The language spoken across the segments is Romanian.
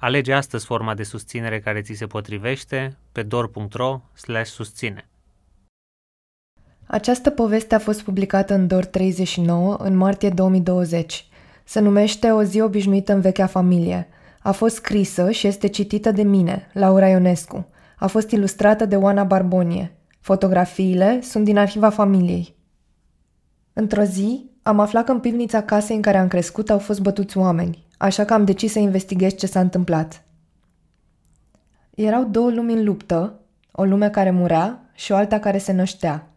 Alege astăzi forma de susținere care ți se potrivește pe dor.ro susține. Această poveste a fost publicată în DOR 39 în martie 2020. Se numește O zi obișnuită în vechea familie. A fost scrisă și este citită de mine, Laura Ionescu. A fost ilustrată de Oana Barbonie. Fotografiile sunt din arhiva familiei. Într-o zi, am aflat că în pivnița casei în care am crescut au fost bătuți oameni, așa că am decis să investighez ce s-a întâmplat. Erau două lumi în luptă, o lume care murea și o alta care se năștea.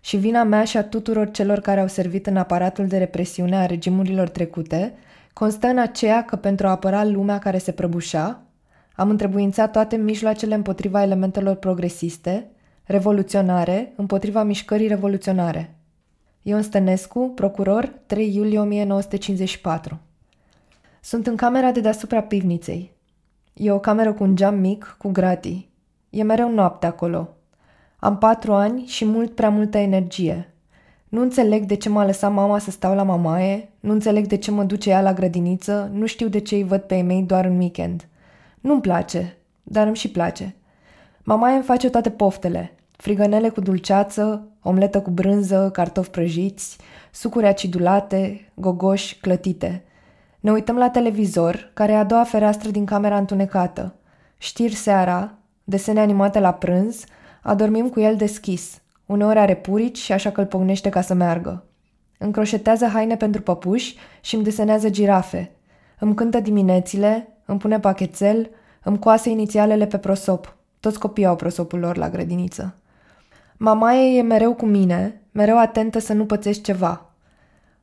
Și vina mea și a tuturor celor care au servit în aparatul de represiune a regimurilor trecute constă în aceea că pentru a apăra lumea care se prăbușea, am întrebuințat toate mijloacele împotriva elementelor progresiste, revoluționare, împotriva mișcării revoluționare. Ion Stănescu, procuror, 3 iulie 1954 Sunt în camera de deasupra pivniței. E o cameră cu un geam mic, cu gratii. E mereu noapte acolo. Am patru ani și mult prea multă energie. Nu înțeleg de ce m-a lăsat mama să stau la mamaie, nu înțeleg de ce mă duce ea la grădiniță, nu știu de ce îi văd pe ei mei doar în weekend. Nu-mi place, dar îmi și place. Mamaie îmi face toate poftele. Frigănele cu dulceață, omletă cu brânză, cartofi prăjiți, sucuri acidulate, gogoși clătite. Ne uităm la televizor, care e a doua fereastră din camera întunecată. Știri seara, desene animate la prânz, adormim cu el deschis. Uneori are purici și așa că îl pocnește ca să meargă. Încroșetează haine pentru păpuși și îmi desenează girafe. Îmi cântă diminețile, îmi pune pachetel, îmi coase inițialele pe prosop. Toți copiii au prosopul lor la grădiniță. Mamaie e mereu cu mine, mereu atentă să nu pățesc ceva.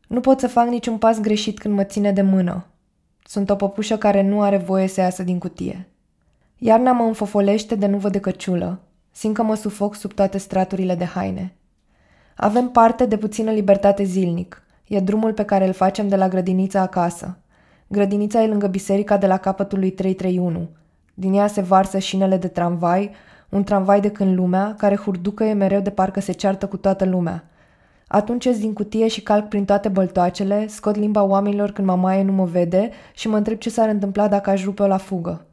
Nu pot să fac niciun pas greșit când mă ține de mână. Sunt o păpușă care nu are voie să iasă din cutie. Iarna mă înfofolește de nu văd de căciulă. Simt că mă sufoc sub toate straturile de haine. Avem parte de puțină libertate zilnic. E drumul pe care îl facem de la grădinița acasă. Grădinița e lângă biserica de la capătul lui 331. Din ea se varsă șinele de tramvai, un tramvai de când lumea, care hurducă e mereu de parcă se ceartă cu toată lumea. Atunci ies din cutie și calc prin toate băltoacele, scot limba oamenilor când mamaie nu mă vede și mă întreb ce s-ar întâmpla dacă aș rupe-o la fugă.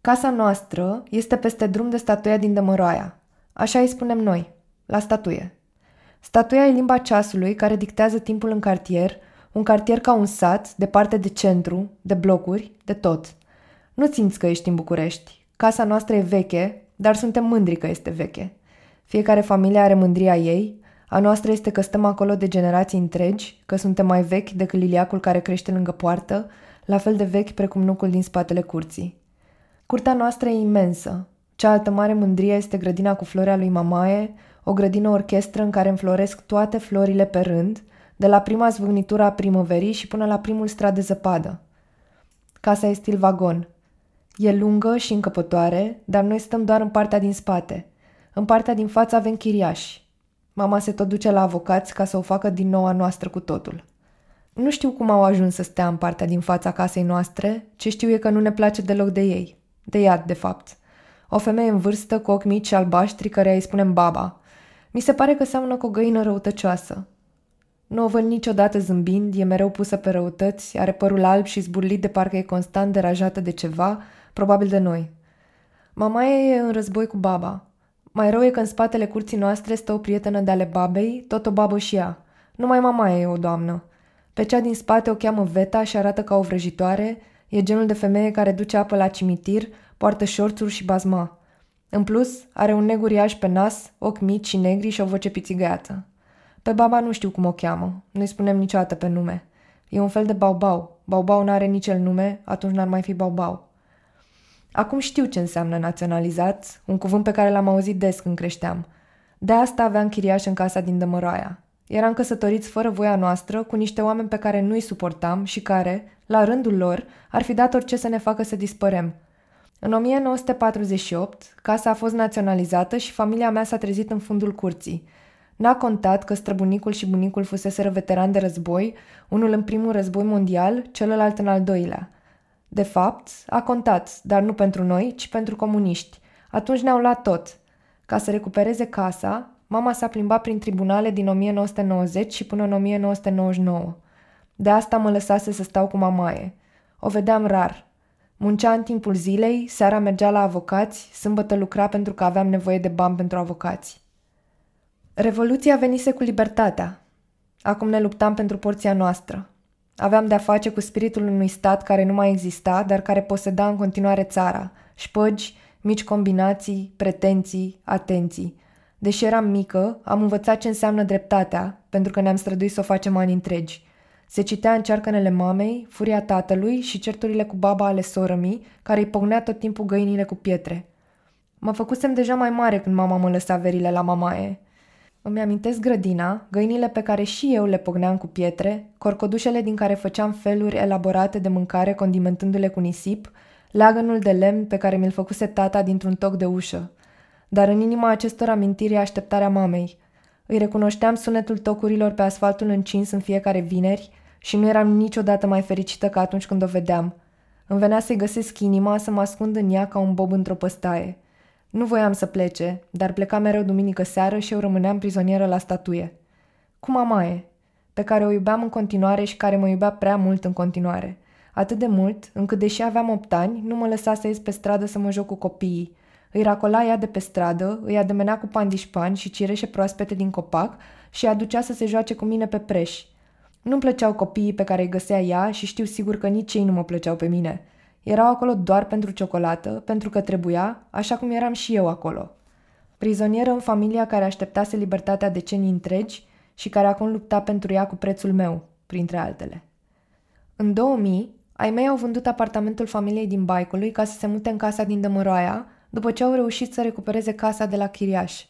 Casa noastră este peste drum de statuia din Dămăroaia. Așa îi spunem noi, la statuie. Statuia e limba ceasului care dictează timpul în cartier, un cartier ca un sat, departe de centru, de blocuri, de tot. Nu simți că ești în București. Casa noastră e veche, dar suntem mândri că este veche. Fiecare familie are mândria ei, a noastră este că stăm acolo de generații întregi, că suntem mai vechi decât liliacul care crește lângă poartă, la fel de vechi precum nucul din spatele curții. Curtea noastră e imensă. Cealaltă mare mândrie este grădina cu florea lui Mamaie, o grădină orchestră în care înfloresc toate florile pe rând, de la prima zvâgnitură a primăverii și până la primul strat de zăpadă. Casa e stil vagon, E lungă și încăpătoare, dar noi stăm doar în partea din spate. În partea din față avem chiriași. Mama se tot duce la avocați ca să o facă din nou a noastră cu totul. Nu știu cum au ajuns să stea în partea din fața casei noastre, ce știu e că nu ne place deloc de ei. De ea, de fapt. O femeie în vârstă, cu ochi mici și albaștri, care îi spunem baba. Mi se pare că seamănă cu o găină răutăcioasă. Nu o văd niciodată zâmbind, e mereu pusă pe răutăți, are părul alb și zburlit de parcă e constant derajată de ceva, probabil de noi. Mama e în război cu baba. Mai rău e că în spatele curții noastre stă o prietenă de ale babei, tot o babă și ea. Numai mama e o doamnă. Pe cea din spate o cheamă Veta și arată ca o vrăjitoare, e genul de femeie care duce apă la cimitir, poartă șorțuri și bazma. În plus, are un neguriaș pe nas, ochi mici și negri și o voce pițigăiată. Pe baba nu știu cum o cheamă, nu-i spunem niciodată pe nume. E un fel de baubau. Baubau n-are nici el nume, atunci n-ar mai fi baubau. Acum știu ce înseamnă naționalizat, un cuvânt pe care l-am auzit des când creșteam. De asta aveam chiriaș în casa din Dămăroaia. Eram căsătoriți fără voia noastră cu niște oameni pe care nu-i suportam și care, la rândul lor, ar fi dat orice să ne facă să dispărem. În 1948, casa a fost naționalizată și familia mea s-a trezit în fundul curții. N-a contat că străbunicul și bunicul fuseseră veteran de război, unul în primul război mondial, celălalt în al doilea. De fapt, a contat, dar nu pentru noi, ci pentru comuniști. Atunci ne-au luat tot. Ca să recupereze casa, mama s-a plimbat prin tribunale din 1990 și până în 1999. De asta mă lăsase să stau cu mamaie. O vedeam rar. Muncea în timpul zilei, seara mergea la avocați, sâmbătă lucra pentru că aveam nevoie de bani pentru avocați. Revoluția venise cu libertatea. Acum ne luptam pentru porția noastră. Aveam de-a face cu spiritul unui stat care nu mai exista, dar care poseda în continuare țara. Șpăgi, mici combinații, pretenții, atenții. Deși eram mică, am învățat ce înseamnă dreptatea, pentru că ne-am străduit să o facem ani întregi. Se citea în cearcănele mamei, furia tatălui și certurile cu baba ale sorămii, care îi pocnea tot timpul găinile cu pietre. Mă făcusem deja mai mare când mama mă lăsa verile la mamaie. Îmi amintesc grădina, găinile pe care și eu le pogneam cu pietre, corcodușele din care făceam feluri elaborate de mâncare condimentându-le cu nisip, leagănul de lemn pe care mi-l făcuse tata dintr-un toc de ușă. Dar în inima acestor amintiri e așteptarea mamei. Îi recunoșteam sunetul tocurilor pe asfaltul încins în fiecare vineri și nu eram niciodată mai fericită ca atunci când o vedeam. Îmi venea să-i găsesc inima să mă ascund în ea ca un bob într-o păstaie. Nu voiam să plece, dar pleca mereu duminică seară și eu rămâneam prizonieră la statuie. Cu mamaie, pe care o iubeam în continuare și care mă iubea prea mult în continuare. Atât de mult, încât deși aveam opt ani, nu mă lăsa să ies pe stradă să mă joc cu copiii. Îi racola ea de pe stradă, îi ademenea cu pandișpani și cireșe proaspete din copac și aducea să se joace cu mine pe preș. Nu-mi plăceau copiii pe care îi găsea ea și știu sigur că nici ei nu mă plăceau pe mine – erau acolo doar pentru ciocolată, pentru că trebuia, așa cum eram și eu acolo. Prizonieră în familia care așteptase libertatea decenii întregi și care acum lupta pentru ea cu prețul meu, printre altele. În 2000, ai mei au vândut apartamentul familiei din Baicului ca să se mute în casa din Dămăroaia, după ce au reușit să recupereze casa de la Chiriaș.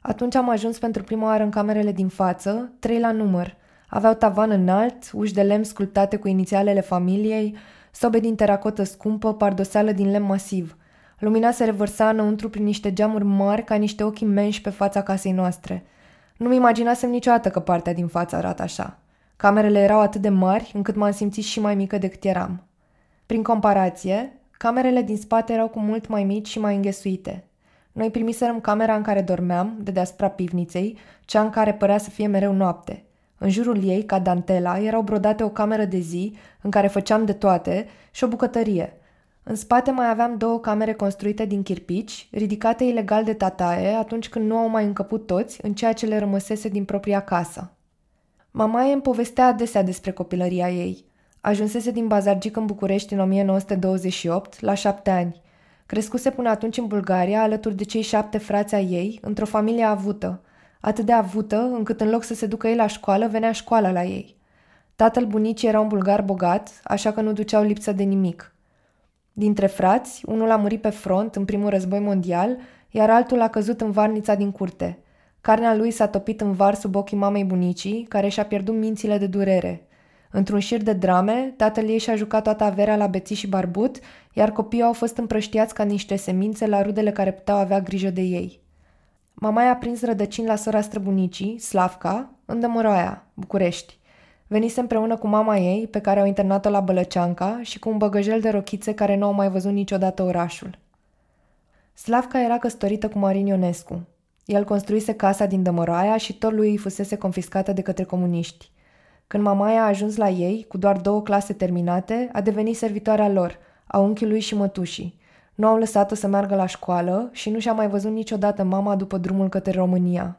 Atunci am ajuns pentru prima oară în camerele din față, trei la număr. Aveau tavan înalt, uși de lemn sculptate cu inițialele familiei, sobe din teracotă scumpă, pardoseală din lemn masiv. Lumina se revărsa înăuntru prin niște geamuri mari ca niște ochi imensi pe fața casei noastre. Nu-mi imaginasem niciodată că partea din față arată așa. Camerele erau atât de mari încât m-am simțit și mai mică decât eram. Prin comparație, camerele din spate erau cu mult mai mici și mai înghesuite. Noi primiserăm camera în care dormeam, de deasupra pivniței, cea în care părea să fie mereu noapte – în jurul ei, ca dantela, erau brodate o cameră de zi, în care făceam de toate, și o bucătărie. În spate mai aveam două camere construite din chirpici, ridicate ilegal de tataie atunci când nu au mai încăput toți în ceea ce le rămăsese din propria casă. Mama îmi povestea adesea despre copilăria ei. Ajunsese din Bazargic în București în 1928, la șapte ani. Crescuse până atunci în Bulgaria, alături de cei șapte frați ai ei, într-o familie avută – atât de avută încât în loc să se ducă ei la școală, venea școala la ei. Tatăl bunicii era un bulgar bogat, așa că nu duceau lipsă de nimic. Dintre frați, unul a murit pe front în primul război mondial, iar altul a căzut în varnița din curte. Carnea lui s-a topit în var sub ochii mamei bunicii, care și-a pierdut mințile de durere. Într-un șir de drame, tatăl ei și-a jucat toată averea la beții și barbut, iar copiii au fost împrăștiați ca niște semințe la rudele care puteau avea grijă de ei. Mama i-a prins rădăcini la sora străbunicii, Slavca, în Dămăroaia, București. Venise împreună cu mama ei, pe care au internat-o la Bălăceanca, și cu un băgăjel de rochițe care nu au mai văzut niciodată orașul. Slavca era căsătorită cu Marin Ionescu. El construise casa din Dămăroaia și tot lui îi fusese confiscată de către comuniști. Când mamaia a ajuns la ei, cu doar două clase terminate, a devenit servitoarea lor, a unchiului și mătușii. Nu au lăsat-o să meargă la școală și nu și-a mai văzut niciodată mama după drumul către România.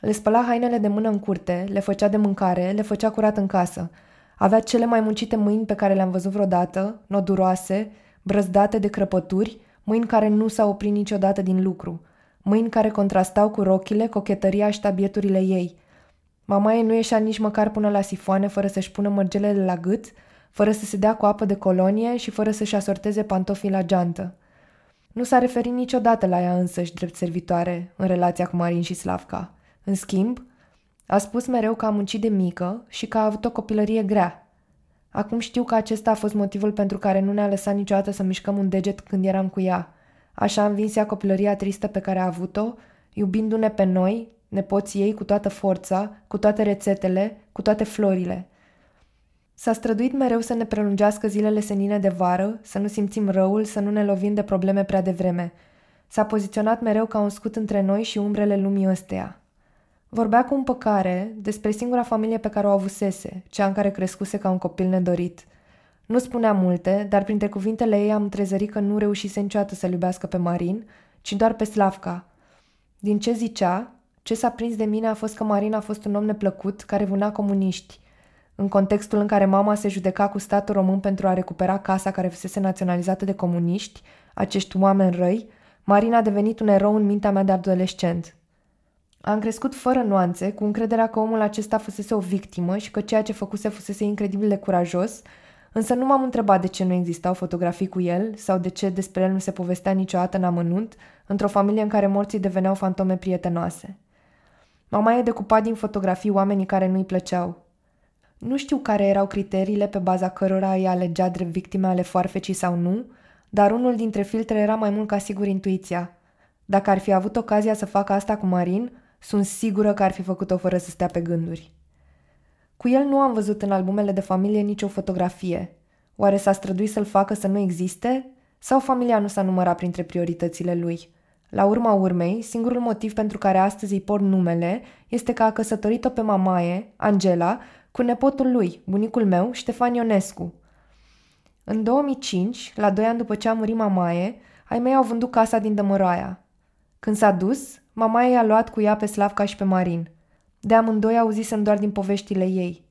Le spăla hainele de mână în curte, le făcea de mâncare, le făcea curat în casă. Avea cele mai muncite mâini pe care le-am văzut vreodată, noduroase, brăzdate de crăpături, mâini care nu s-au oprit niciodată din lucru, mâini care contrastau cu rochile, cochetăria și tabieturile ei. Mama ei nu ieșea nici măcar până la sifoane fără să-și pună mărgelele la gât fără să se dea cu apă de colonie și fără să-și asorteze pantofii la geantă. Nu s-a referit niciodată la ea însăși drept servitoare în relația cu Marin și Slavca. În schimb, a spus mereu că a muncit de mică și că a avut o copilărie grea. Acum știu că acesta a fost motivul pentru care nu ne-a lăsat niciodată să mișcăm un deget când eram cu ea. Așa am vins ea copilăria tristă pe care a avut-o, iubindu-ne pe noi, nepoții ei, cu toată forța, cu toate rețetele, cu toate florile. S-a străduit mereu să ne prelungească zilele senine de vară, să nu simțim răul, să nu ne lovim de probleme prea devreme. S-a poziționat mereu ca un scut între noi și umbrele lumii ăsteia. Vorbea cu împăcare despre singura familie pe care o avusese, cea în care crescuse ca un copil nedorit. Nu spunea multe, dar printre cuvintele ei am trezărit că nu reușise niciodată să-l iubească pe Marin, ci doar pe Slavca. Din ce zicea, ce s-a prins de mine a fost că Marin a fost un om neplăcut care vâna comuniști. În contextul în care mama se judeca cu statul român pentru a recupera casa care fusese naționalizată de comuniști, acești oameni răi, Marin a devenit un erou în mintea mea de adolescent. Am crescut fără nuanțe, cu încrederea că omul acesta fusese o victimă și că ceea ce făcuse fusese incredibil de curajos, însă nu m-am întrebat de ce nu existau fotografii cu el sau de ce despre el nu se povestea niciodată în amănunt, într-o familie în care morții deveneau fantome prietenoase. Mama e decupat din fotografii oamenii care nu-i plăceau. Nu știu care erau criteriile pe baza cărora îi alegea drept victime ale foarfecii sau nu, dar unul dintre filtre era mai mult ca sigur intuiția. Dacă ar fi avut ocazia să facă asta cu Marin, sunt sigură că ar fi făcut-o fără să stea pe gânduri. Cu el nu am văzut în albumele de familie nicio fotografie. Oare s-a străduit să-l facă să nu existe? Sau familia nu s-a numărat printre prioritățile lui? La urma urmei, singurul motiv pentru care astăzi îi por numele este că a căsătorit-o pe mamaie, Angela, cu nepotul lui, bunicul meu, Ștefan Ionescu. În 2005, la doi ani după ce a murit mamaie, ai mei au vândut casa din Dămăroaia. Când s-a dus, Mama i-a luat cu ea pe Slavca și pe Marin. De amândoi auzisem doar din poveștile ei.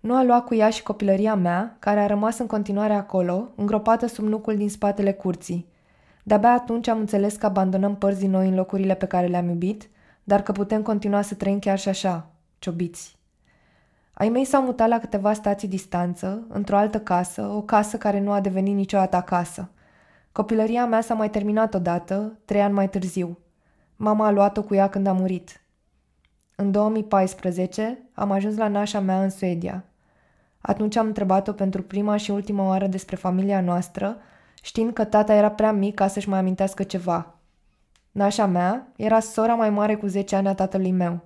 Nu a luat cu ea și copilăria mea, care a rămas în continuare acolo, îngropată sub nucul din spatele curții. De-abia atunci am înțeles că abandonăm părți din noi în locurile pe care le-am iubit, dar că putem continua să trăim chiar și așa, ciobiți. Ai mei s-au mutat la câteva stații distanță, într-o altă casă, o casă care nu a devenit niciodată acasă. Copilăria mea s-a mai terminat odată, trei ani mai târziu – Mama a luat-o cu ea când a murit. În 2014 am ajuns la nașa mea în Suedia. Atunci am întrebat-o pentru prima și ultima oară despre familia noastră, știind că tata era prea mic ca să-și mai amintească ceva. Nașa mea era sora mai mare cu 10 ani a tatălui meu.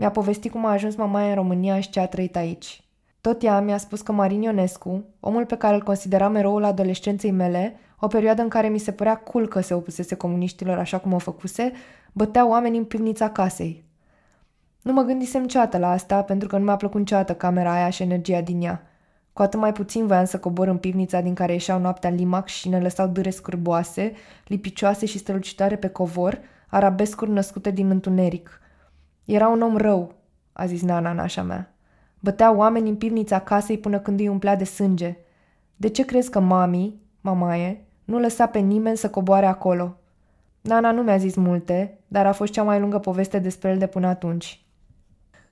Mi-a povestit cum a ajuns mama în România și ce a trăit aici. Tot ea mi-a spus că Marin Ionescu, omul pe care îl consideram eroul adolescenței mele, o perioadă în care mi se părea cool că se opusese comuniștilor așa cum o făcuse, bătea oameni în pivnița casei. Nu mă gândisem niciodată la asta pentru că nu mi-a plăcut niciodată camera aia și energia din ea. Cu atât mai puțin voiam să cobor în pivnița din care ieșeau noaptea limac și ne lăsau dure scârboase, lipicioase și strălucitoare pe covor, arabescuri născute din întuneric. Era un om rău, a zis nana nașa mea. Bătea oameni în pivnița casei până când îi umplea de sânge. De ce crezi că mami, mamaie, nu lăsa pe nimeni să coboare acolo. Nana nu mi-a zis multe, dar a fost cea mai lungă poveste despre el de până atunci.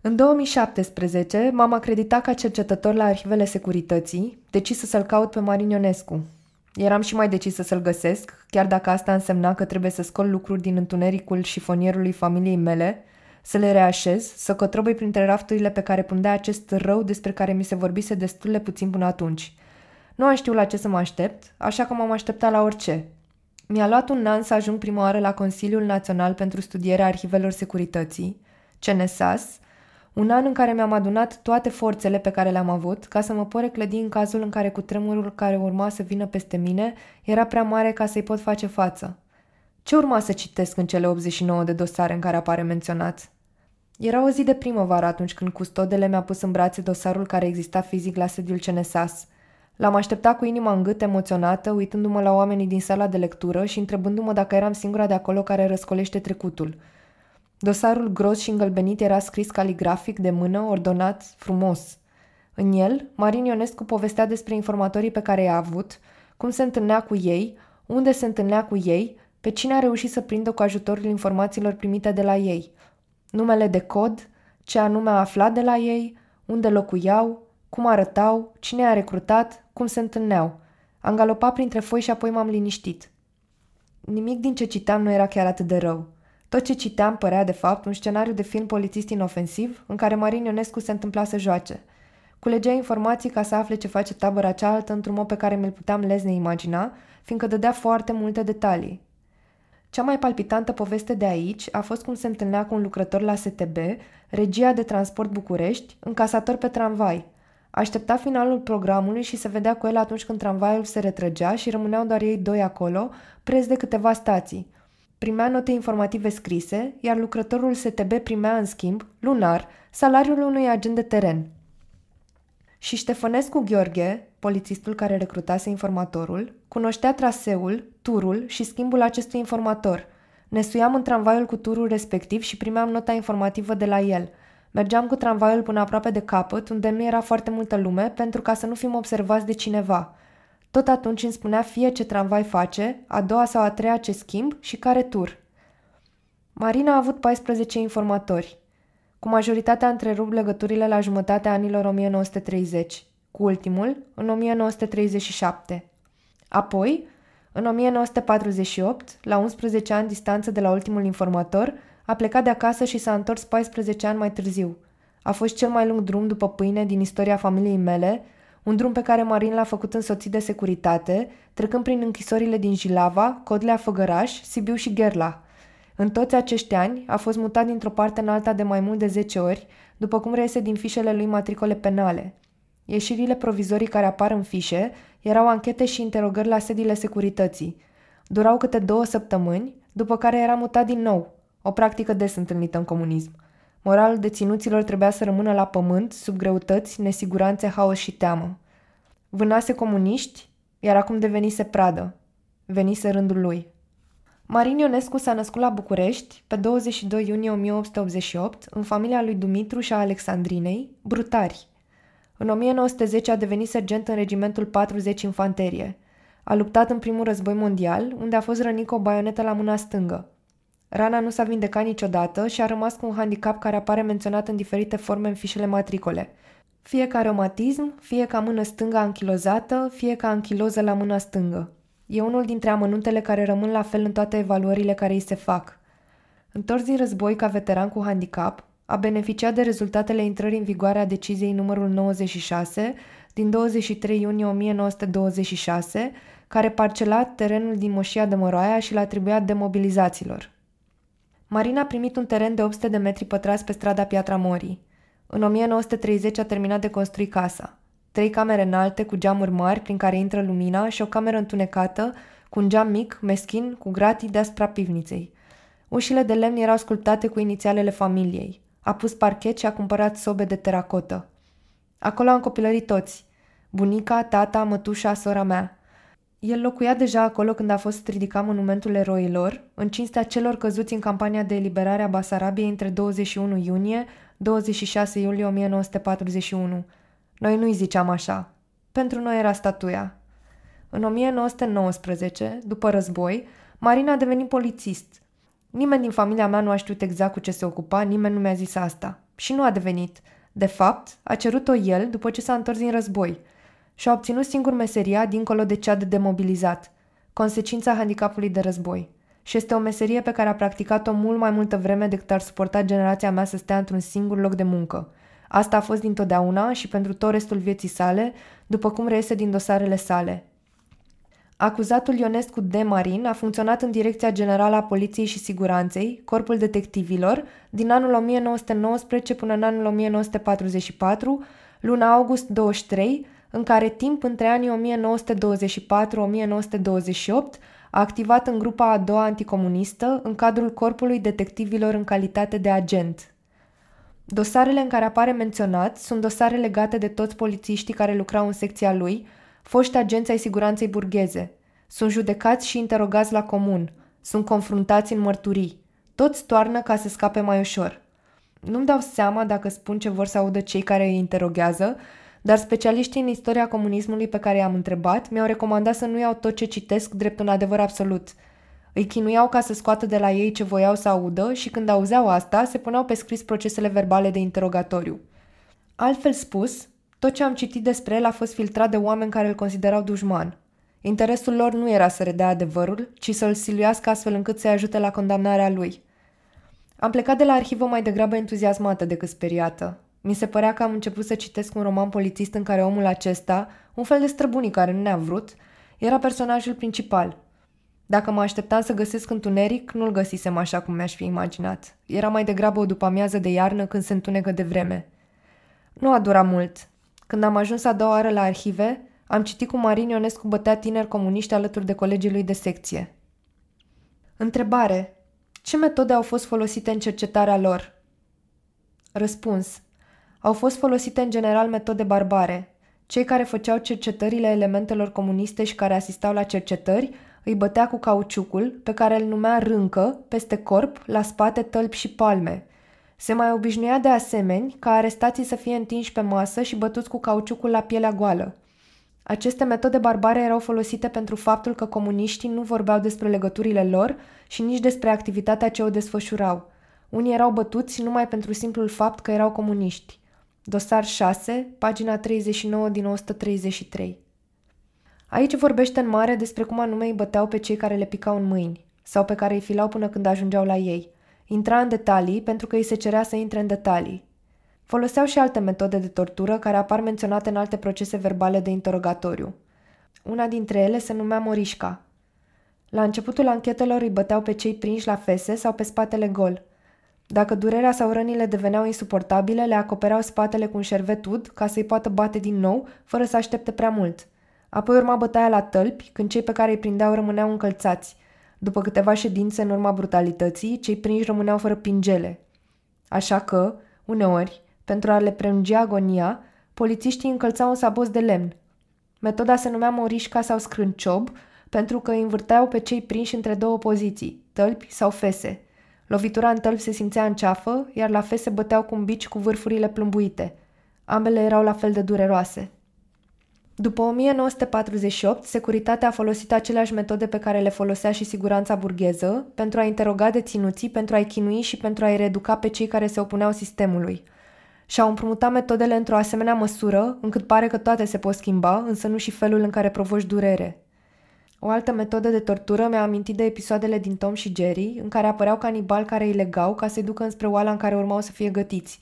În 2017, m-am acreditat ca cercetător la arhivele securității, decis să-l caut pe Marin Ionescu. Eram și mai decis să-l găsesc, chiar dacă asta însemna că trebuie să scol lucruri din întunericul șifonierului familiei mele, să le reașez, să cotrobui printre rafturile pe care pundea acest rău despre care mi se vorbise destul de puțin până atunci – nu am știut la ce să mă aștept, așa că m-am așteptat la orice. Mi-a luat un an să ajung prima oară la Consiliul Național pentru Studierea Arhivelor Securității, CNSAS, un an în care mi-am adunat toate forțele pe care le-am avut ca să mă pot reclădi în cazul în care cu tremurul care urma să vină peste mine era prea mare ca să-i pot face față. Ce urma să citesc în cele 89 de dosare în care apare menționat? Era o zi de primăvară atunci când custodele mi-a pus în brațe dosarul care exista fizic la sediul CNSAS – L-am așteptat cu inima în gât, emoționată, uitându-mă la oamenii din sala de lectură și întrebându-mă dacă eram singura de acolo care răscolește trecutul. Dosarul gros și îngălbenit era scris caligrafic, de mână, ordonat, frumos. În el, Marin Ionescu povestea despre informatorii pe care i-a avut, cum se întâlnea cu ei, unde se întâlnea cu ei, pe cine a reușit să prindă cu ajutorul informațiilor primite de la ei. Numele de cod, ce anume a aflat de la ei, unde locuiau, cum arătau, cine a recrutat, cum se întâlneau. Am galopat printre foi și apoi m-am liniștit. Nimic din ce citeam nu era chiar atât de rău. Tot ce citeam părea, de fapt, un scenariu de film polițist inofensiv în care Marin Ionescu se întâmpla să joace. Culegea informații ca să afle ce face tabăra cealaltă într-un mod pe care mi-l puteam lezne imagina, fiindcă dădea foarte multe detalii. Cea mai palpitantă poveste de aici a fost cum se întâlnea cu un lucrător la STB, regia de transport București, încasator pe tramvai. Aștepta finalul programului și se vedea cu el atunci când tramvaiul se retrăgea și rămâneau doar ei doi acolo, preț de câteva stații. Primea note informative scrise, iar lucrătorul STB primea, în schimb, lunar, salariul unui agent de teren. Și Ștefănescu Gheorghe, polițistul care recrutase informatorul, cunoștea traseul, turul și schimbul acestui informator. Ne suiam în tramvaiul cu turul respectiv și primeam nota informativă de la el. Mergeam cu tramvaiul până aproape de capăt, unde nu era foarte multă lume, pentru ca să nu fim observați de cineva. Tot atunci îmi spunea fie ce tramvai face, a doua sau a treia ce schimb și care tur. Marina a avut 14 informatori. Cu majoritatea întrerup legăturile la jumătatea anilor 1930, cu ultimul în 1937. Apoi, în 1948, la 11 ani distanță de la ultimul informator, a plecat de acasă și s-a întors 14 ani mai târziu. A fost cel mai lung drum după pâine din istoria familiei mele, un drum pe care Marin l-a făcut însoțit de securitate, trecând prin închisorile din Jilava, Codlea Făgăraș, Sibiu și Gherla. În toți acești ani a fost mutat dintr-o parte în alta de mai mult de 10 ori, după cum reiese din fișele lui matricole penale. Ieșirile provizorii care apar în fișe erau anchete și interogări la sediile securității. Durau câte două săptămâni, după care era mutat din nou, o practică des întâlnită în comunism. Moralul deținuților trebuia să rămână la pământ, sub greutăți, nesiguranțe, haos și teamă. Vânase comuniști, iar acum devenise pradă. Venise rândul lui. Marin Ionescu s-a născut la București pe 22 iunie 1888 în familia lui Dumitru și a Alexandrinei, brutari. În 1910 a devenit sergent în regimentul 40 infanterie. A luptat în primul război mondial, unde a fost rănit cu o baionetă la mâna stângă. Rana nu s-a vindecat niciodată și a rămas cu un handicap care apare menționat în diferite forme în fișele matricole. Fie ca reumatism, fie ca mână stângă anchilozată, fie ca anchiloză la mâna stângă. E unul dintre amănuntele care rămân la fel în toate evaluările care îi se fac. Întors din război ca veteran cu handicap, a beneficiat de rezultatele intrării în vigoare a deciziei numărul 96 din 23 iunie 1926, care parcela terenul din Moșia de Măroaia și l-a atribuit demobilizaților. Marina a primit un teren de 800 de metri pătrați pe strada Piatra Morii. În 1930 a terminat de construi casa. Trei camere înalte cu geamuri mari prin care intră lumina și o cameră întunecată cu un geam mic, meschin, cu gratii deasupra pivniței. Ușile de lemn erau sculptate cu inițialele familiei. A pus parchet și a cumpărat sobe de teracotă. Acolo am copilărit toți. Bunica, tata, mătușa, sora mea. El locuia deja acolo când a fost ridicat monumentul eroilor, în cinstea celor căzuți în campania de eliberare a Basarabiei între 21 iunie 26 iulie 1941. Noi nu-i ziceam așa. Pentru noi era statuia. În 1919, după război, Marina a devenit polițist. Nimeni din familia mea nu a știut exact cu ce se ocupa, nimeni nu mi-a zis asta. Și nu a devenit. De fapt, a cerut-o el după ce s-a întors din război – și-a obținut singur meseria dincolo de cea de demobilizat, consecința handicapului de război. Și este o meserie pe care a practicat-o mult mai multă vreme decât ar suporta generația mea să stea într-un singur loc de muncă. Asta a fost dintotdeauna și pentru tot restul vieții sale, după cum reiese din dosarele sale. Acuzatul Ionescu de Marin a funcționat în Direcția Generală a Poliției și Siguranței, Corpul Detectivilor, din anul 1919 până în anul 1944, luna august 23, în care timp între anii 1924-1928 a activat în grupa a doua anticomunistă în cadrul Corpului Detectivilor în calitate de agent. Dosarele în care apare menționat sunt dosare legate de toți polițiștii care lucrau în secția lui, foști agenți ai siguranței burgheze. Sunt judecați și interogați la comun. Sunt confruntați în mărturii. Toți toarnă ca să scape mai ușor. Nu-mi dau seama dacă spun ce vor să audă cei care îi interoghează, dar specialiștii în istoria comunismului pe care i-am întrebat mi-au recomandat să nu iau tot ce citesc drept un adevăr absolut. Îi chinuiau ca să scoată de la ei ce voiau să audă și când auzeau asta, se puneau pe scris procesele verbale de interogatoriu. Altfel spus, tot ce am citit despre el a fost filtrat de oameni care îl considerau dușman. Interesul lor nu era să redea adevărul, ci să-l siluiască astfel încât să-i ajute la condamnarea lui. Am plecat de la arhivă mai degrabă entuziasmată decât speriată. Mi se părea că am început să citesc un roman polițist în care omul acesta, un fel de străbunic care nu ne-a vrut, era personajul principal. Dacă mă așteptam să găsesc întuneric, nu-l găsisem așa cum mi-aș fi imaginat. Era mai degrabă o după-amiază de iarnă când se întunecă de vreme. Nu a durat mult. Când am ajuns a doua oară la arhive, am citit cum Marin Ionescu bătea tineri comuniști alături de colegii lui de secție. Întrebare. Ce metode au fost folosite în cercetarea lor? Răspuns. Au fost folosite în general metode barbare. Cei care făceau cercetările elementelor comuniste și care asistau la cercetări îi bătea cu cauciucul, pe care îl numea râncă, peste corp, la spate, tălpi și palme. Se mai obișnuia de asemenea ca arestații să fie întinși pe masă și bătuți cu cauciucul la pielea goală. Aceste metode barbare erau folosite pentru faptul că comuniștii nu vorbeau despre legăturile lor și nici despre activitatea ce o desfășurau. Unii erau bătuți numai pentru simplul fapt că erau comuniști. Dosar 6, pagina 39 din 133. Aici vorbește în mare despre cum anume îi băteau pe cei care le picau în mâini sau pe care îi filau până când ajungeau la ei. Intra în detalii pentru că îi se cerea să intre în detalii. Foloseau și alte metode de tortură care apar menționate în alte procese verbale de interogatoriu. Una dintre ele se numea Morișca. La începutul anchetelor îi băteau pe cei prinși la fese sau pe spatele gol. Dacă durerea sau rănile deveneau insuportabile, le acopereau spatele cu un șervet ud ca să-i poată bate din nou, fără să aștepte prea mult. Apoi urma bătaia la tălpi, când cei pe care îi prindeau rămâneau încălțați. După câteva ședințe în urma brutalității, cei prinși rămâneau fără pingele. Așa că, uneori, pentru a le prelungi agonia, polițiștii încălțau un sabos de lemn. Metoda se numea morișca sau scrânciob, pentru că îi învârteau pe cei prinși între două poziții, tălpi sau fese. Lovitura în tălpi se simțea în ceafă, iar la fese băteau cu un bici cu vârfurile plumbuite. Ambele erau la fel de dureroase. După 1948, securitatea a folosit aceleași metode pe care le folosea și siguranța burgheză pentru a interoga deținuții, pentru a-i chinui și pentru a-i reeduca pe cei care se opuneau sistemului – și-au împrumutat metodele într-o asemenea măsură încât pare că toate se pot schimba, însă nu și felul în care provoci durere. O altă metodă de tortură mi-a amintit de episoadele din Tom și Jerry, în care apăreau canibali care îi legau ca să-i ducă înspre oala în care urmau să fie gătiți.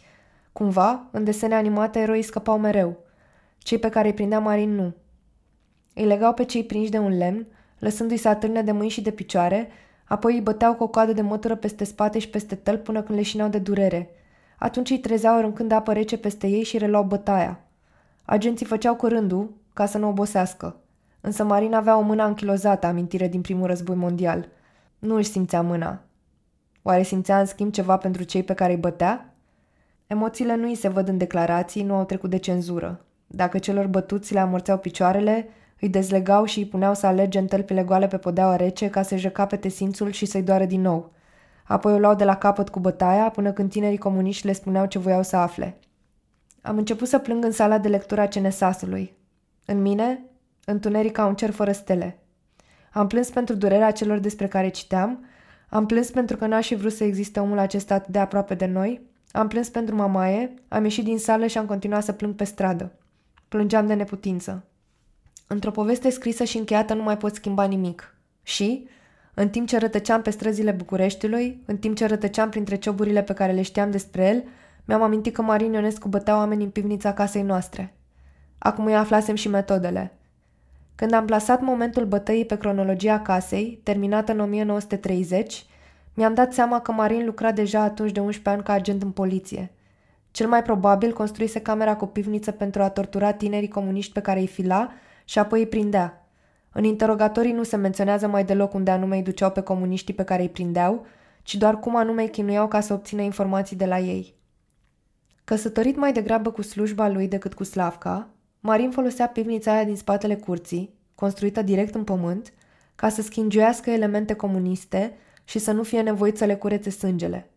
Cumva, în desene animate, eroii scăpau mereu. Cei pe care îi prindea Marin nu. Îi legau pe cei prinși de un lemn, lăsându-i să atârne de mâini și de picioare, apoi îi băteau cu o coadă de mătură peste spate și peste tăl până când leșineau de durere – atunci îi trezeau aruncând apă rece peste ei și reluau bătaia. Agenții făceau cu rândul ca să nu obosească. Însă Marina avea o mână anchilozată, amintire din primul război mondial. Nu își simțea mâna. Oare simțea în schimb ceva pentru cei pe care îi bătea? Emoțiile nu îi se văd în declarații, nu au trecut de cenzură. Dacă celor bătuți le amorțeau picioarele, îi dezlegau și îi puneau să alerge în tălpile goale pe podeaua rece ca să-și recapete simțul și să-i doară din nou. Apoi o luau de la capăt cu bătaia până când tinerii comuniști le spuneau ce voiau să afle. Am început să plâng în sala de lectură a cenesasului. În mine, întuneric ca un cer fără stele. Am plâns pentru durerea celor despre care citeam, am plâns pentru că n-aș fi vrut să existe omul acesta atât de aproape de noi, am plâns pentru mamaie, am ieșit din sală și am continuat să plâng pe stradă. Plângeam de neputință. Într-o poveste scrisă și încheiată nu mai pot schimba nimic. Și, în timp ce rătăceam pe străzile Bucureștiului, în timp ce rătăceam printre cioburile pe care le știam despre el, mi-am amintit că Marin Ionescu bătea oameni în pivnița casei noastre. Acum îi aflasem și metodele. Când am plasat momentul bătăii pe cronologia casei, terminată în 1930, mi-am dat seama că Marin lucra deja atunci de 11 ani ca agent în poliție. Cel mai probabil construise camera cu pivniță pentru a tortura tinerii comuniști pe care îi fila și apoi îi prindea, în interogatorii nu se menționează mai deloc unde anume îi duceau pe comuniștii pe care îi prindeau, ci doar cum anume îi chinuiau ca să obțină informații de la ei. Căsătorit mai degrabă cu slujba lui decât cu Slavca, Marin folosea pivnița aia din spatele curții, construită direct în pământ, ca să schingiuiască elemente comuniste și să nu fie nevoit să le curețe sângele.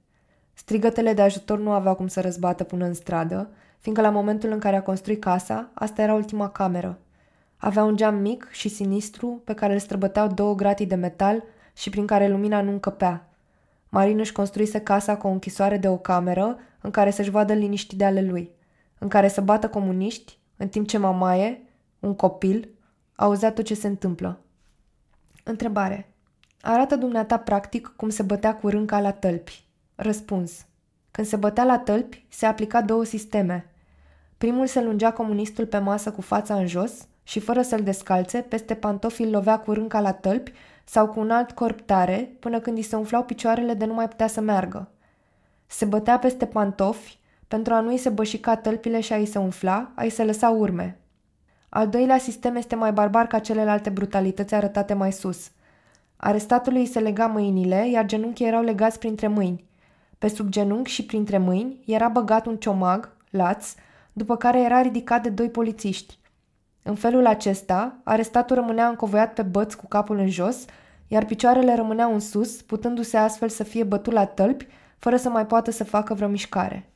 Strigătele de ajutor nu aveau cum să răzbată până în stradă, fiindcă la momentul în care a construit casa, asta era ultima cameră – avea un geam mic și sinistru pe care îl străbăteau două gratii de metal și prin care lumina nu încăpea. Marin își construise casa cu o închisoare de o cameră în care să-și vadă liniști de ale lui, în care să bată comuniști, în timp ce mamaie, un copil, auzea tot ce se întâmplă. Întrebare. Arată dumneata practic cum se bătea cu rânca la tălpi. Răspuns. Când se bătea la tălpi, se aplica două sisteme. Primul se lungea comunistul pe masă cu fața în jos și fără să-l descalțe, peste pantofi îl lovea cu rânca la tălpi sau cu un alt corp tare, până când îi se umflau picioarele de nu mai putea să meargă. Se bătea peste pantofi pentru a nu-i se bășica tălpile și a-i se umfla, a-i se lăsa urme. Al doilea sistem este mai barbar ca celelalte brutalități arătate mai sus. Arestatului îi se lega mâinile, iar genunchii erau legați printre mâini. Pe sub genunchi și printre mâini era băgat un ciomag, laț, după care era ridicat de doi polițiști. În felul acesta, arestatul rămânea încovoiat pe băți cu capul în jos, iar picioarele rămâneau în sus, putându-se astfel să fie bătut la tălpi, fără să mai poată să facă vreo mișcare.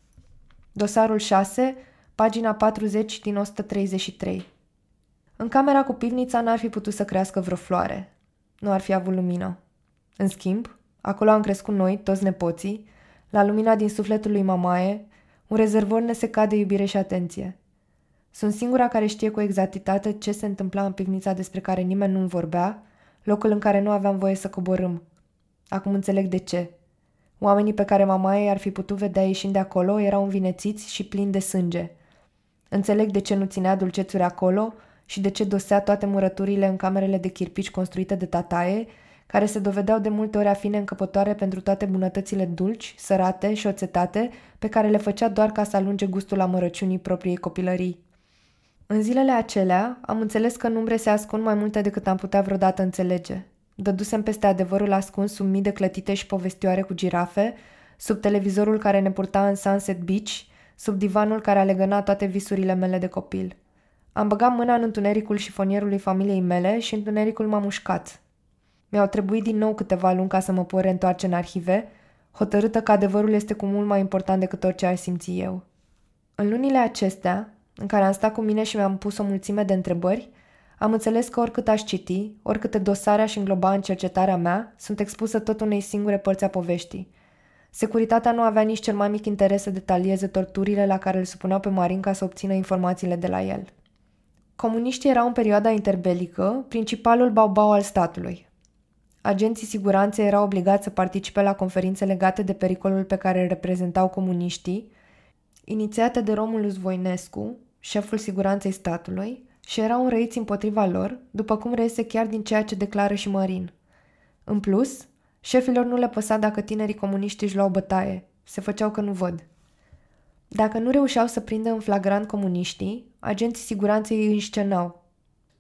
Dosarul 6, pagina 40 din 133. În camera cu pivnița n-ar fi putut să crească vreo floare. Nu ar fi avut lumină. În schimb, acolo am crescut noi, toți nepoții, la lumina din sufletul lui mamaie, un rezervor nesecat de iubire și atenție. Sunt singura care știe cu exactitate ce se întâmpla în pivnița despre care nimeni nu vorbea, locul în care nu aveam voie să coborâm. Acum înțeleg de ce. Oamenii pe care mamaie ar fi putut vedea ieșind de acolo erau învinețiți și plini de sânge. Înțeleg de ce nu ținea dulcețuri acolo și de ce dosea toate murăturile în camerele de chirpici construite de tataie, care se dovedeau de multe ori a fi neîncăpătoare pentru toate bunătățile dulci, sărate și oțetate, pe care le făcea doar ca să alunge gustul amărăciunii propriei copilării. În zilele acelea, am înțeles că în umbre se ascund mai multe decât am putea vreodată înțelege. Dădusem peste adevărul ascuns sub mii de clătite și povestioare cu girafe, sub televizorul care ne purta în Sunset Beach, sub divanul care a legănat toate visurile mele de copil. Am băgat mâna în întunericul șifonierului familiei mele și întunericul m-a mușcat. Mi-au trebuit din nou câteva luni ca să mă pot reîntoarce în arhive, hotărâtă că adevărul este cu mult mai important decât orice aș simți eu. În lunile acestea, în care am stat cu mine și mi-am pus o mulțime de întrebări, am înțeles că oricât aș citi, oricâte dosare aș îngloba în cercetarea mea, sunt expusă tot unei singure părți a poveștii. Securitatea nu avea nici cel mai mic interes să detalieze torturile la care îl supuneau pe Marin ca să obțină informațiile de la el. Comuniștii erau în perioada interbelică principalul baubau al statului. Agenții siguranței erau obligați să participe la conferințe legate de pericolul pe care îl reprezentau comuniștii, inițiate de Romulus Voinescu, șeful siguranței statului, și erau înrăiți împotriva lor, după cum reiese chiar din ceea ce declară și Marin. În plus, șefilor nu le păsa dacă tinerii comuniști își luau bătaie, se făceau că nu văd. Dacă nu reușeau să prindă în flagrant comuniștii, agenții siguranței îi înscenau.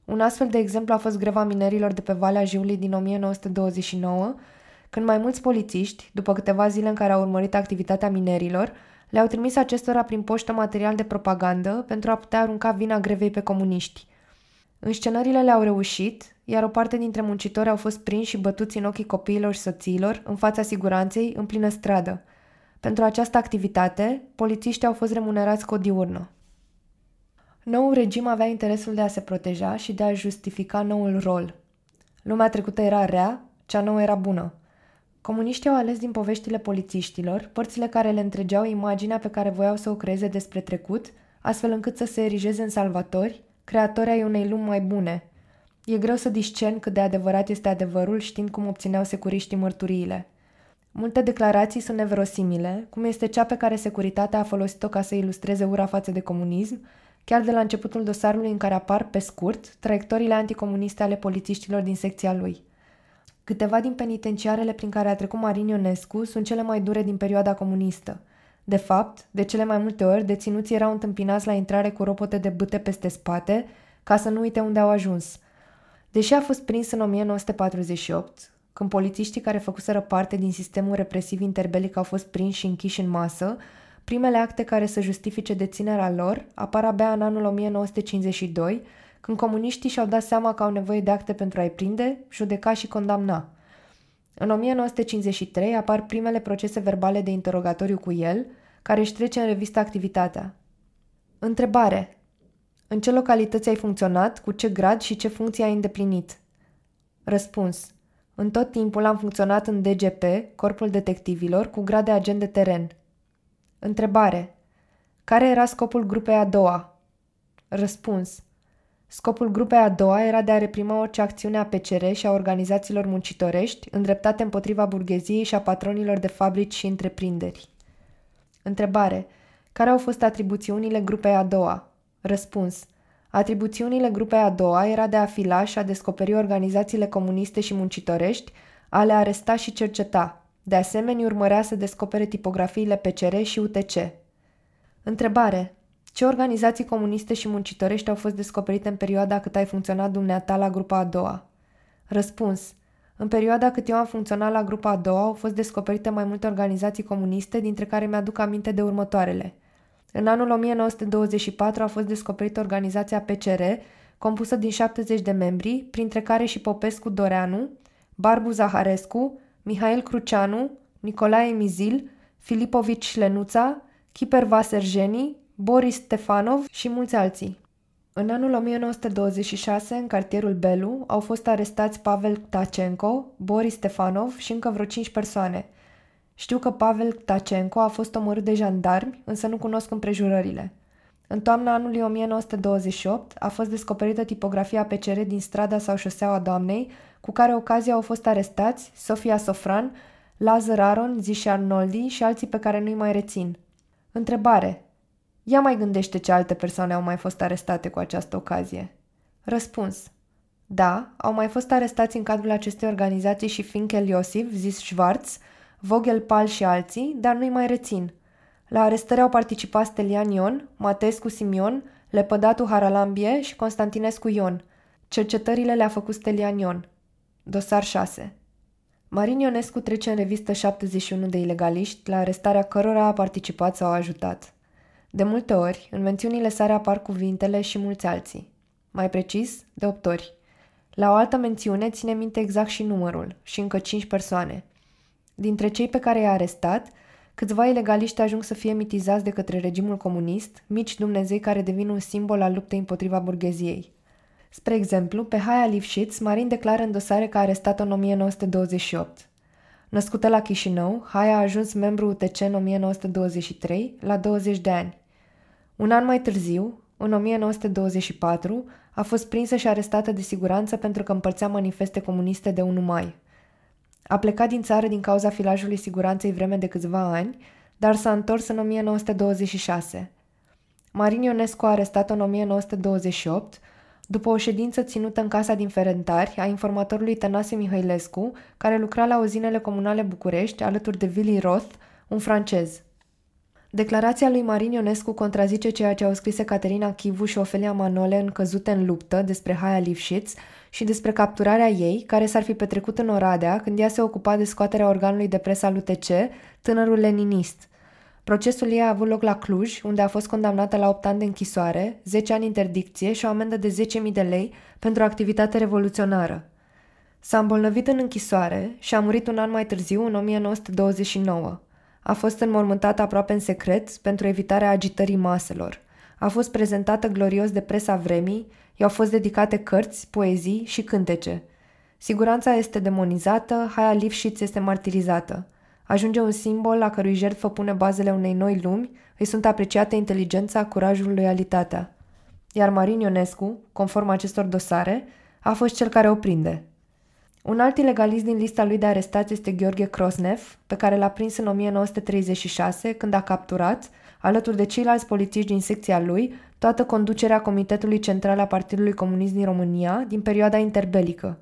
Un astfel de exemplu a fost greva minerilor de pe Valea Jiului din 1929, când mai mulți polițiști, după câteva zile în care au urmărit activitatea minerilor, le-au trimis acestora prin poștă material de propagandă pentru a putea arunca vina grevei pe comuniști. Înscenările le-au reușit, iar o parte dintre muncitori au fost prinși și bătuți în ochii copiilor și soțiilor, în fața siguranței, în plină stradă. Pentru această activitate, polițiștii au fost remunerați cu o diurnă. Noul regim avea interesul de a se proteja și de a justifica noul rol. Lumea trecută era rea, cea nouă era bună. Comuniștii au ales din poveștile polițiștilor părțile care le întregeau imaginea pe care voiau să o creeze despre trecut, astfel încât să se erigeze în salvatori, creatori ai unei lumi mai bune. E greu să discern cât de adevărat este adevărul știind cum obțineau securiștii mărturiile. Multe declarații sunt neverosimile, cum este cea pe care securitatea a folosit-o ca să ilustreze ura față de comunism, chiar de la începutul dosarului în care apar, pe scurt, traiectoriile anticomuniste ale polițiștilor din secția lui – Câteva din penitenciarele prin care a trecut Marin Ionescu sunt cele mai dure din perioada comunistă. De fapt, de cele mai multe ori, deținuții erau întâmpinați la intrare cu ropote de bâte peste spate, ca să nu uite unde au ajuns. Deși a fost prins în 1948, când polițiștii care făcuseră parte din sistemul represiv interbelic au fost prinși și închiși în masă, primele acte care să justifice deținerea lor apar abia în anul 1952, când comuniștii și-au dat seama că au nevoie de acte pentru a-i prinde, judeca și condamna. În 1953 apar primele procese verbale de interogatoriu cu el, care își trece în revistă activitatea. Întrebare. În ce localități ai funcționat, cu ce grad și ce funcție ai îndeplinit? Răspuns. În tot timpul am funcționat în DGP, Corpul Detectivilor, cu grad de agent de teren. Întrebare. Care era scopul grupei a doua? Răspuns. Scopul grupei a doua era de a reprima orice acțiune a PCR și a organizațiilor muncitorești îndreptate împotriva burgheziei și a patronilor de fabrici și întreprinderi. Întrebare. Care au fost atribuțiunile grupei a doua? Răspuns. Atribuțiunile grupei a doua era de a fila și a descoperi organizațiile comuniste și muncitorești, a le aresta și cerceta. De asemenea, urmărea să descopere tipografiile PCR și UTC. Întrebare. Ce organizații comuniste și muncitorești au fost descoperite în perioada cât ai funcționat dumneata la grupa a doua? Răspuns. În perioada cât eu am funcționat la grupa a doua au fost descoperite mai multe organizații comuniste, dintre care mi-aduc aminte de următoarele. În anul 1924 a fost descoperită organizația PCR, compusă din 70 de membri, printre care și Popescu Doreanu, Barbu Zaharescu, Mihail Cruceanu, Nicolae Mizil, Filipovici Șlenuța, Kiper Vaserjeni, Boris Stefanov și mulți alții. În anul 1926, în cartierul Belu, au fost arestați Pavel Tacenko, Boris Stefanov și încă vreo cinci persoane. Știu că Pavel Tacenko a fost omorât de jandarmi, însă nu cunosc împrejurările. În toamna anului 1928 a fost descoperită tipografia PCR din strada sau șoseaua Doamnei, cu care ocazia au fost arestați Sofia Sofran, Lazar Aron, Zișar Noldi și alții pe care nu-i mai rețin. Întrebare. Ia mai gândește ce alte persoane au mai fost arestate cu această ocazie. Răspuns. Da, au mai fost arestați în cadrul acestei organizații și Finkel Iosif, zis Schwarz, Vogel Pal și alții, dar nu-i mai rețin. La arestări au participat Stelian Ion, Matescu Simion, Lepădatu Haralambie și Constantinescu Ion. Cercetările le-a făcut Stelian Ion. Dosar 6 Marin Ionescu trece în revistă 71 de ilegaliști, la arestarea cărora a participat sau a ajutat. De multe ori, în mențiunile sale apar cuvintele și mulți alții. Mai precis, de opt ori. La o altă mențiune ține minte exact și numărul, și încă cinci persoane. Dintre cei pe care i-a arestat, câțiva ilegaliști ajung să fie mitizați de către regimul comunist, mici dumnezei care devin un simbol al luptei împotriva burgheziei. Spre exemplu, pe Haya Lifshitz, Marin declară în dosare că a arestat în 1928. Născută la Chișinău, Haya a ajuns membru UTC în 1923, la 20 de ani. Un an mai târziu, în 1924, a fost prinsă și arestată de siguranță pentru că împărțea manifeste comuniste de 1 mai. A plecat din țară din cauza filajului siguranței vreme de câțiva ani, dar s-a întors în 1926. Marin Ionescu a arestat în 1928, după o ședință ținută în casa din Ferentari a informatorului Tănase Mihailescu, care lucra la uzinele comunale București alături de Willy Roth, un francez. Declarația lui Marin Ionescu contrazice ceea ce au scris Caterina Chivu și Ofelia Manole în Căzute în luptă despre Haia Lifshitz și despre capturarea ei, care s-ar fi petrecut în Oradea când ea se ocupa de scoaterea organului de presă al UTC, tânărul leninist. Procesul ei a avut loc la Cluj, unde a fost condamnată la 8 ani de închisoare, 10 ani interdicție și o amendă de 10.000 de lei pentru activitate revoluționară. S-a îmbolnăvit în închisoare și a murit un an mai târziu, în 1929. A fost înmormântată aproape în secret pentru evitarea agitării maselor. A fost prezentată glorios de presa vremii, i-au fost dedicate cărți, poezii și cântece. Siguranța este demonizată, Haia Lifshitz este martirizată. Ajunge un simbol la cărui jertfă pune bazele unei noi lumi, îi sunt apreciate inteligența, curajul, loialitatea. Iar Marin Ionescu, conform acestor dosare, a fost cel care o prinde. Un alt ilegalist din lista lui de arestați este Gheorghe Krosnev, pe care l-a prins în 1936 când a capturat, alături de ceilalți polițiști din secția lui, toată conducerea Comitetului Central a Partidului Comunist din România din perioada interbelică.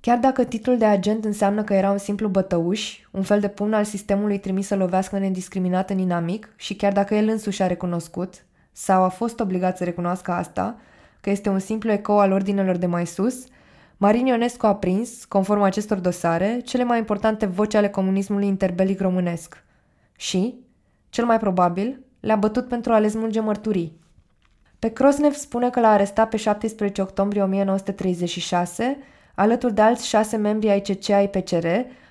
Chiar dacă titlul de agent înseamnă că era un simplu bătăuș, un fel de pumn al sistemului trimis să lovească nediscriminat în inamic și chiar dacă el însuși a recunoscut, sau a fost obligat să recunoască asta, că este un simplu ecou al ordinelor de mai sus, Marin Ionescu a prins, conform acestor dosare, cele mai importante voci ale comunismului interbelic românesc. Și, cel mai probabil, le-a bătut pentru a le smulge mărturii. Pe Krosnev spune că l-a arestat pe 17 octombrie 1936, alături de alți șase membri ai CC ai PCR,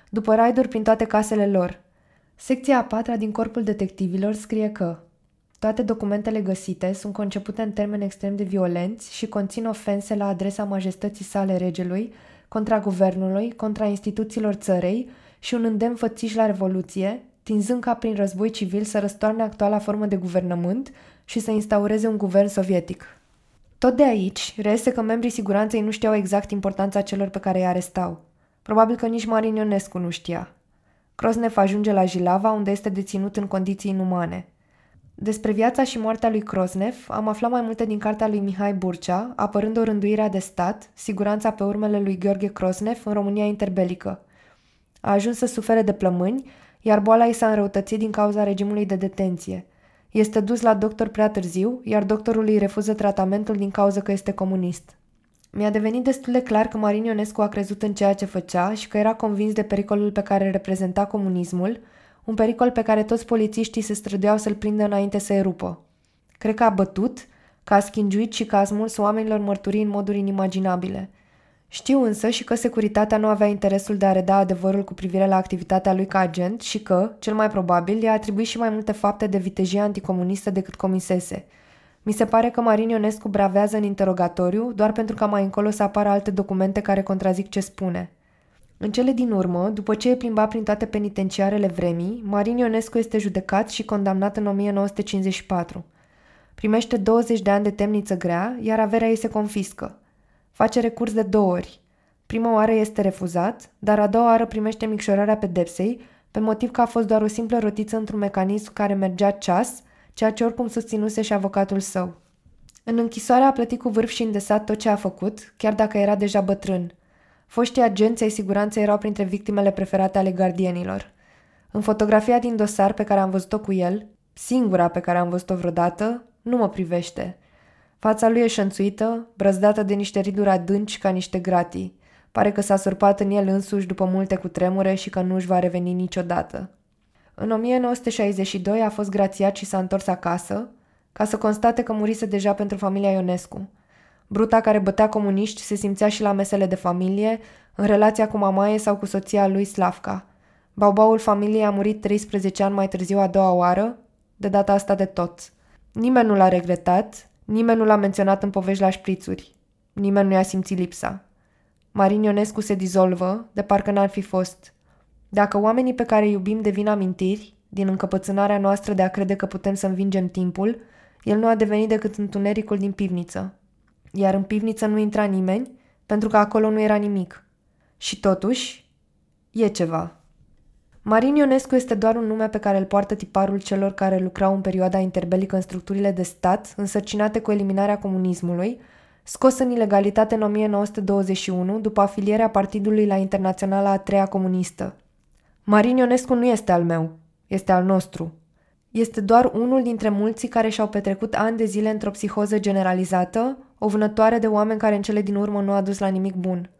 după raiduri prin toate casele lor. Secția a patra din Corpul Detectivilor scrie că toate documentele găsite sunt concepute în termeni extrem de violenți și conțin ofense la adresa majestății sale regelui, contra guvernului, contra instituțiilor țărei și un îndemn fățiș la revoluție, tinzând ca prin război civil să răstoarne actuala formă de guvernământ și să instaureze un guvern sovietic. Tot de aici reiese că membrii siguranței nu știau exact importanța celor pe care îi arestau. Probabil că nici Marin Ionescu nu știa. Crosnev ajunge la Jilava, unde este deținut în condiții inumane. Despre viața și moartea lui Crosnev am aflat mai multe din cartea lui Mihai Burcea, apărând o rânduire de stat, siguranța pe urmele lui Gheorghe Crosnev în România interbelică. A ajuns să sufere de plămâni, iar boala i s-a înrăutățit din cauza regimului de detenție. Este dus la doctor prea târziu, iar doctorul îi refuză tratamentul din cauza că este comunist. Mi-a devenit destul de clar că Marin Ionescu a crezut în ceea ce făcea și că era convins de pericolul pe care reprezenta comunismul, un pericol pe care toți polițiștii se străduiau să-l prindă înainte să erupă. Cred că a bătut, că a schingiuit și că a smuls oamenilor mărturii în moduri inimaginabile. Știu însă și că securitatea nu avea interesul de a reda adevărul cu privire la activitatea lui ca agent și că, cel mai probabil, i-a atribuit și mai multe fapte de vitejie anticomunistă decât comisese – mi se pare că Marin Ionescu bravează în interogatoriu doar pentru ca mai încolo să apară alte documente care contrazic ce spune. În cele din urmă, după ce e plimbat prin toate penitenciarele vremii, Marin Ionescu este judecat și condamnat în 1954. Primește 20 de ani de temniță grea, iar averea ei se confiscă. Face recurs de două ori. Prima oară este refuzat, dar a doua oară primește micșorarea pedepsei, pe motiv că a fost doar o simplă rotiță într-un mecanism care mergea ceas – ceea ce oricum susținuse și avocatul său. În închisoare a plătit cu vârf și îndesat tot ce a făcut, chiar dacă era deja bătrân. Foștii agenți ai siguranței erau printre victimele preferate ale gardienilor. În fotografia din dosar pe care am văzut-o cu el, singura pe care am văzut-o vreodată, nu mă privește. Fața lui e șănțuită, brăzdată de niște riduri adânci ca niște gratii. Pare că s-a surpat în el însuși după multe cutremure și că nu își va reveni niciodată. În 1962 a fost grațiat și s-a întors acasă, ca să constate că murise deja pentru familia Ionescu. Bruta care bătea comuniști se simțea și la mesele de familie, în relația cu mamaie sau cu soția lui Slavka. Baubaul familiei a murit 13 ani mai târziu a doua oară, de data asta de tot. Nimeni nu l-a regretat, nimeni nu l-a menționat în povești la șprițuri. Nimeni nu i-a simțit lipsa. Marin Ionescu se dizolvă, de parcă n-ar fi fost – dacă oamenii pe care îi iubim devin amintiri, din încăpățânarea noastră de a crede că putem să învingem timpul, el nu a devenit decât întunericul din pivniță. Iar în pivniță nu intra nimeni, pentru că acolo nu era nimic. Și totuși, e ceva. Marin Ionescu este doar un nume pe care îl poartă tiparul celor care lucrau în perioada interbelică în structurile de stat, însărcinate cu eliminarea comunismului, scos în ilegalitate în 1921 după afilierea partidului la Internaționala a Treia Comunistă, Marin Ionescu nu este al meu, este al nostru. Este doar unul dintre mulți care și-au petrecut ani de zile într-o psihoză generalizată, o vânătoare de oameni care în cele din urmă nu a dus la nimic bun.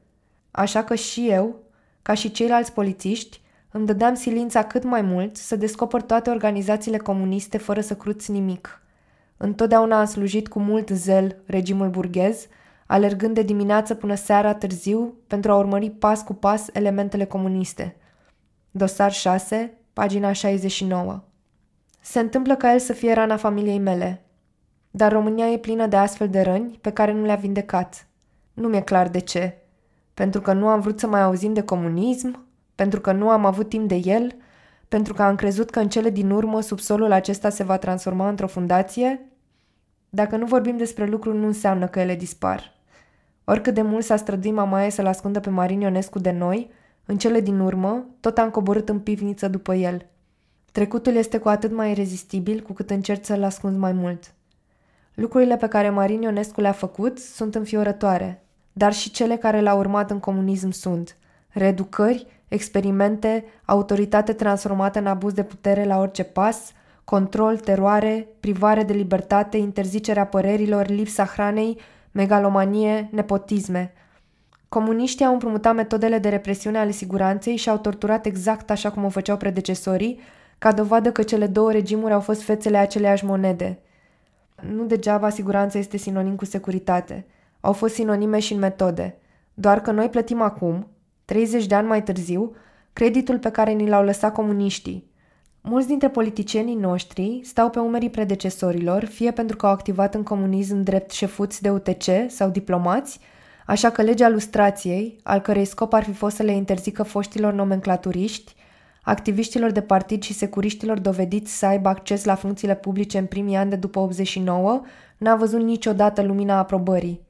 Așa că și eu, ca și ceilalți polițiști, îmi dădeam silința cât mai mult să descoper toate organizațiile comuniste fără să cruți nimic. Întotdeauna am slujit cu mult zel regimul burghez, alergând de dimineață până seara târziu pentru a urmări pas cu pas elementele comuniste – Dosar 6, pagina 69. Se întâmplă ca el să fie rana familiei mele, dar România e plină de astfel de răni pe care nu le-a vindecat. Nu mi-e clar de ce. Pentru că nu am vrut să mai auzim de comunism, pentru că nu am avut timp de el, pentru că am crezut că în cele din urmă subsolul acesta se va transforma într-o fundație? Dacă nu vorbim despre lucruri, nu înseamnă că ele dispar. Oricât de mult s-a străduit mamaie să-l ascundă pe Marin Ionescu de noi, în cele din urmă, tot am coborât în pivniță după el. Trecutul este cu atât mai irezistibil cu cât încerci să-l ascunzi mai mult. Lucrurile pe care Marin Ionescu le-a făcut sunt înfiorătoare, dar și cele care l-au urmat în comunism sunt reeducări, experimente, autoritate transformată în abuz de putere la orice pas, control, teroare, privare de libertate, interzicerea părerilor, lipsa hranei, megalomanie, nepotisme – Comuniștii au împrumutat metodele de represiune ale siguranței și au torturat exact așa cum o făceau predecesorii, ca dovadă că cele două regimuri au fost fețele aceleași monede. Nu degeaba siguranța este sinonim cu securitate. Au fost sinonime și în metode. Doar că noi plătim acum, 30 de ani mai târziu, creditul pe care ni l-au lăsat comuniștii. Mulți dintre politicienii noștri stau pe umerii predecesorilor, fie pentru că au activat în comunism drept șefuți de UTC sau diplomați, Așa că legea lustrației, al cărei scop ar fi fost să le interzică foștilor nomenclaturiști, activiștilor de partid și securiștilor dovediți să aibă acces la funcțiile publice în primii ani de după 89, n-a văzut niciodată lumina aprobării.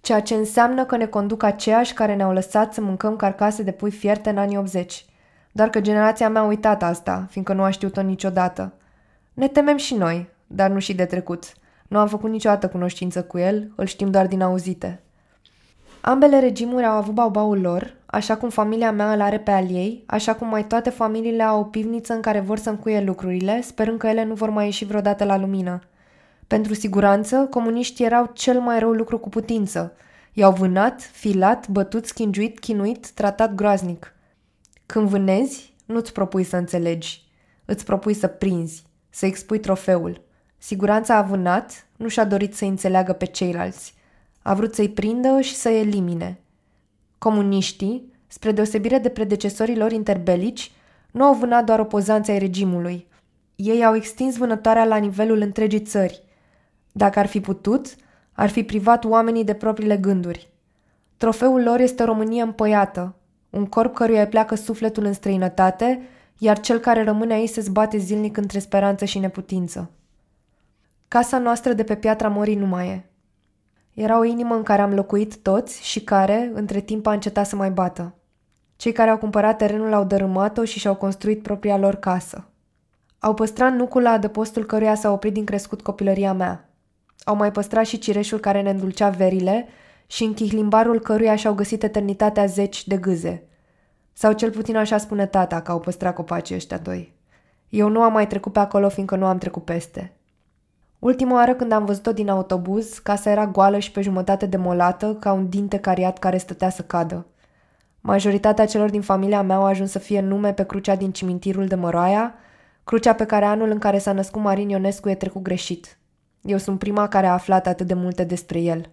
Ceea ce înseamnă că ne conduc aceiași care ne-au lăsat să mâncăm carcase de pui fierte în anii 80. doar că generația mea a uitat asta, fiindcă nu a știut-o niciodată. Ne temem și noi, dar nu și de trecut. Nu am făcut niciodată cunoștință cu el, îl știm doar din auzite. Ambele regimuri au avut baubaul lor, așa cum familia mea îl are pe al ei, așa cum mai toate familiile au o pivniță în care vor să încuie lucrurile, sperând că ele nu vor mai ieși vreodată la lumină. Pentru siguranță, comuniștii erau cel mai rău lucru cu putință. I-au vânat, filat, bătut, schingiuit, chinuit, tratat groaznic. Când vânezi, nu-ți propui să înțelegi. Îți propui să prinzi, să expui trofeul. Siguranța a vânat, nu și-a dorit să înțeleagă pe ceilalți. A vrut să-i prindă și să-i elimine. Comuniștii, spre deosebire de predecesorii lor interbelici, nu au vânat doar opozanții ai regimului. Ei au extins vânătoarea la nivelul întregii țări. Dacă ar fi putut, ar fi privat oamenii de propriile gânduri. Trofeul lor este o Românie împăiată, un corp căruia îi pleacă sufletul în străinătate, iar cel care rămâne aici se zbate zilnic între speranță și neputință. Casa noastră de pe Piatra Morii nu mai e. Era o inimă în care am locuit toți și care, între timp, a încetat să mai bată. Cei care au cumpărat terenul au dărâmat-o și și-au construit propria lor casă. Au păstrat nucul la adăpostul căruia s-a oprit din crescut copilăria mea. Au mai păstrat și cireșul care ne îndulcea verile și în chihlimbarul căruia și-au găsit eternitatea zeci de gâze. Sau cel puțin așa spune tata că au păstrat copacii ăștia doi. Eu nu am mai trecut pe acolo fiindcă nu am trecut peste. Ultima oară când am văzut-o din autobuz, casa era goală și pe jumătate demolată, ca un dinte cariat care stătea să cadă. Majoritatea celor din familia mea au ajuns să fie nume pe crucea din cimitirul de Măroaia, crucea pe care anul în care s-a născut Marin Ionescu e trecut greșit. Eu sunt prima care a aflat atât de multe despre el.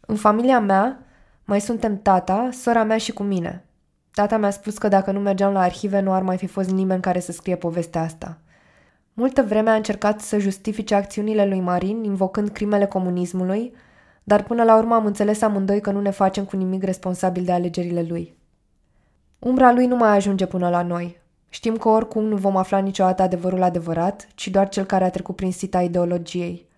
În familia mea mai suntem tata, sora mea și cu mine. Tata mi-a spus că dacă nu mergeam la arhive nu ar mai fi fost nimeni care să scrie povestea asta – Multă vreme a încercat să justifice acțiunile lui Marin, invocând crimele comunismului, dar până la urmă am înțeles amândoi că nu ne facem cu nimic responsabil de alegerile lui. Umbra lui nu mai ajunge până la noi. Știm că oricum nu vom afla niciodată adevărul adevărat, ci doar cel care a trecut prin sita ideologiei.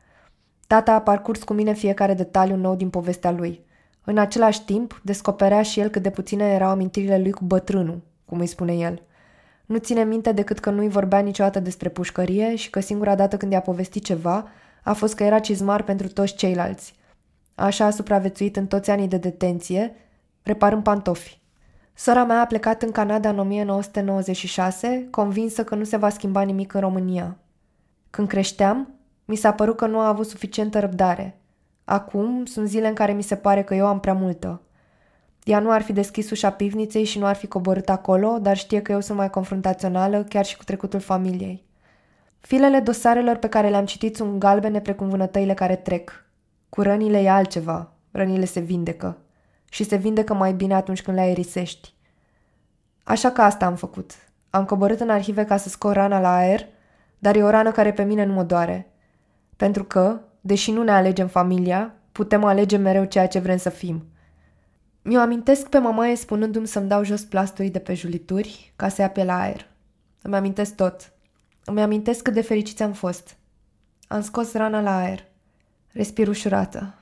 Tata a parcurs cu mine fiecare detaliu nou din povestea lui. În același timp, descoperea și el cât de puține erau amintirile lui cu bătrânul, cum îi spune el – nu ține minte decât că nu-i vorbea niciodată despre pușcărie și că singura dată când i-a povestit ceva a fost că era cizmar pentru toți ceilalți. Așa a supraviețuit în toți anii de detenție, reparând pantofi. Sora mea a plecat în Canada în 1996, convinsă că nu se va schimba nimic în România. Când creșteam, mi s-a părut că nu a avut suficientă răbdare. Acum sunt zile în care mi se pare că eu am prea multă. Ea nu ar fi deschis ușa pivniței și nu ar fi coborât acolo, dar știe că eu sunt mai confruntațională, chiar și cu trecutul familiei. Filele dosarelor pe care le-am citit sunt galbene precum vânătăile care trec. Cu rănile e altceva. Rănile se vindecă. Și se vindecă mai bine atunci când le aerisești. Așa că asta am făcut. Am coborât în arhive ca să scot rana la aer, dar e o rană care pe mine nu mă doare. Pentru că, deși nu ne alegem familia, putem alege mereu ceea ce vrem să fim – mi-o amintesc pe mamaie spunându-mi să-mi dau jos plasturii de pe julituri ca să ia pe la aer. Îmi amintesc tot. Îmi amintesc cât de fericiți am fost. Am scos rana la aer. Respir ușurată.